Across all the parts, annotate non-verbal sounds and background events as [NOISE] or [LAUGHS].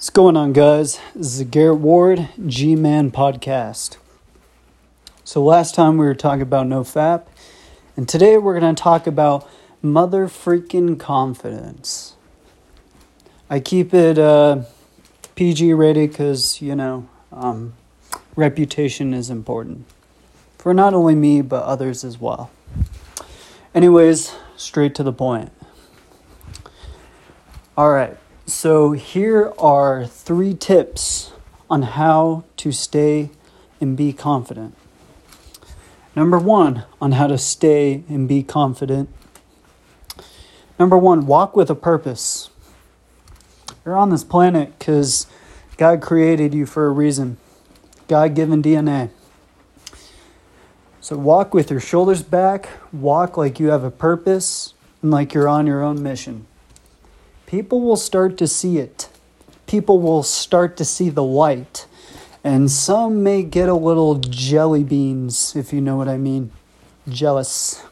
What's going on, guys? This is the Garrett Ward G Man podcast. So, last time we were talking about no FAP, and today we're going to talk about mother freaking confidence. I keep it uh, PG rated because, you know, um, reputation is important for not only me, but others as well. Anyways, straight to the point. All right. So, here are three tips on how to stay and be confident. Number one, on how to stay and be confident. Number one, walk with a purpose. You're on this planet because God created you for a reason, God given DNA. So, walk with your shoulders back, walk like you have a purpose and like you're on your own mission people will start to see it. People will start to see the light. And some may get a little jelly beans, if you know what I mean. Jealous.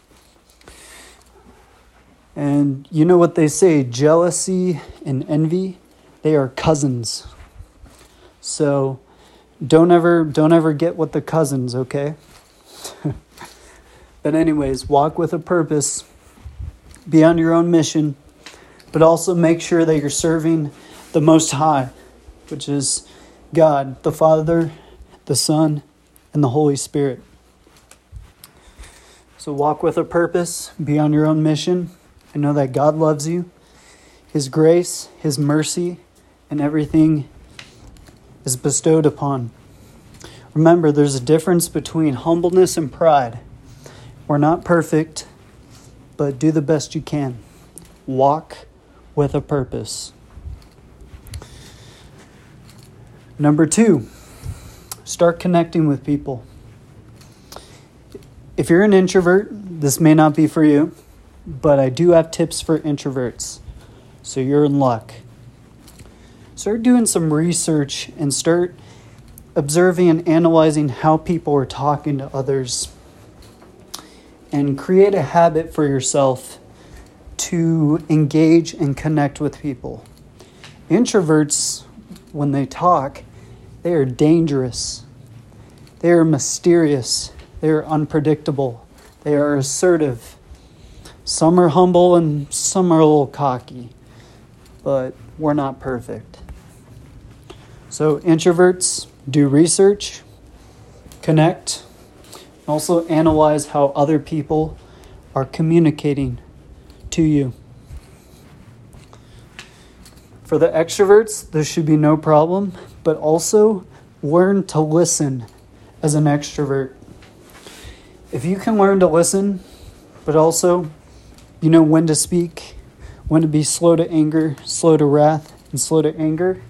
And you know what they say jealousy and envy, they are cousins. So don't ever don't ever get with the cousins, okay? [LAUGHS] but anyways, walk with a purpose. Be on your own mission but also make sure that you're serving the Most High, which is God, the Father, the Son, and the Holy Spirit. So walk with a purpose, be on your own mission, and know that God loves you. His grace, His mercy, and everything is bestowed upon. Remember, there's a difference between humbleness and pride. We're not perfect, but do the best you can. Walk with a purpose. Number two, start connecting with people. If you're an introvert, this may not be for you, but I do have tips for introverts. So you're in luck. Start doing some research and start observing and analyzing how people are talking to others. And create a habit for yourself to engage and connect with people. Introverts, when they talk, they are dangerous. They are mysterious. They are unpredictable. They are assertive. Some are humble and some are a little cocky, but we're not perfect. So, introverts do research, connect, also analyze how other people are communicating to you. For the extroverts, there should be no problem, but also learn to listen as an extrovert. If you can learn to listen, but also you know when to speak, when to be slow to anger, slow to wrath, and slow to anger.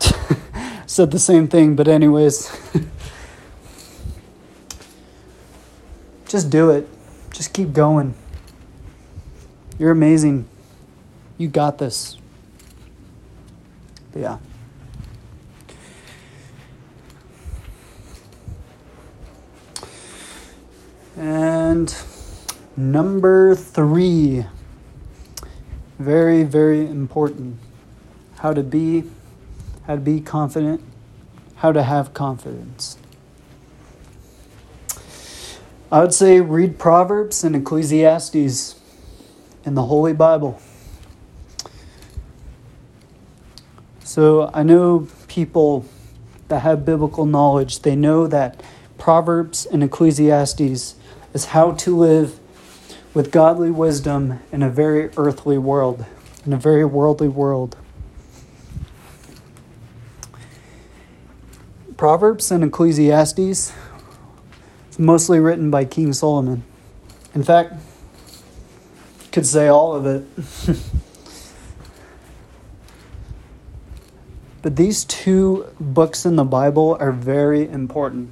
[LAUGHS] Said the same thing, but, anyways, [LAUGHS] just do it. Just keep going. You're amazing. You got this. But yeah. And number three, very, very important. How to be, how to be confident, how to have confidence. I would say read Proverbs and Ecclesiastes in the Holy Bible. So I know people that have biblical knowledge, they know that Proverbs and Ecclesiastes is how to live with godly wisdom in a very earthly world, in a very worldly world. Proverbs and Ecclesiastes mostly written by King Solomon. In fact, could say all of it. [LAUGHS] but these two books in the Bible are very important.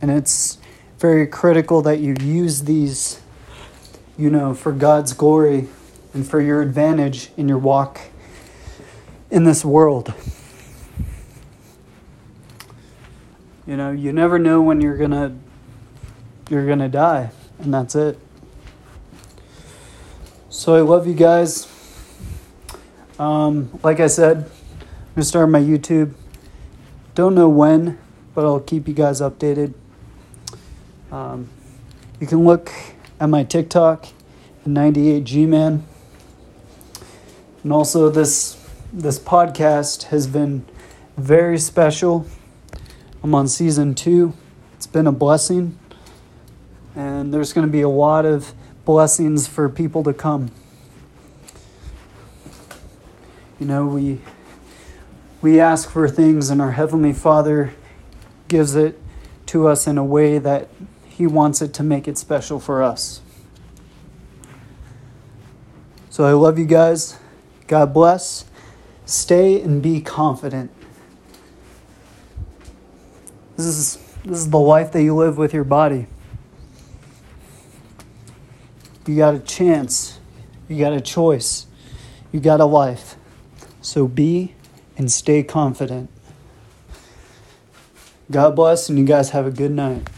And it's very critical that you use these, you know, for God's glory and for your advantage in your walk in this world. You know, you never know when you're to you're to die, and that's it. So I love you guys. Um, like I said, I'm gonna start my YouTube. Don't know when, but I'll keep you guys updated. Um, you can look at my TikTok, 98Gman. And also this this podcast has been very special. I'm on season two. It's been a blessing. And there's going to be a lot of blessings for people to come. You know, we we ask for things and our heavenly Father gives it to us in a way that he wants it to make it special for us. So I love you guys. God bless. Stay and be confident. This is this is the life that you live with your body. You got a chance. You got a choice. You got a life. So be and stay confident. God bless, and you guys have a good night.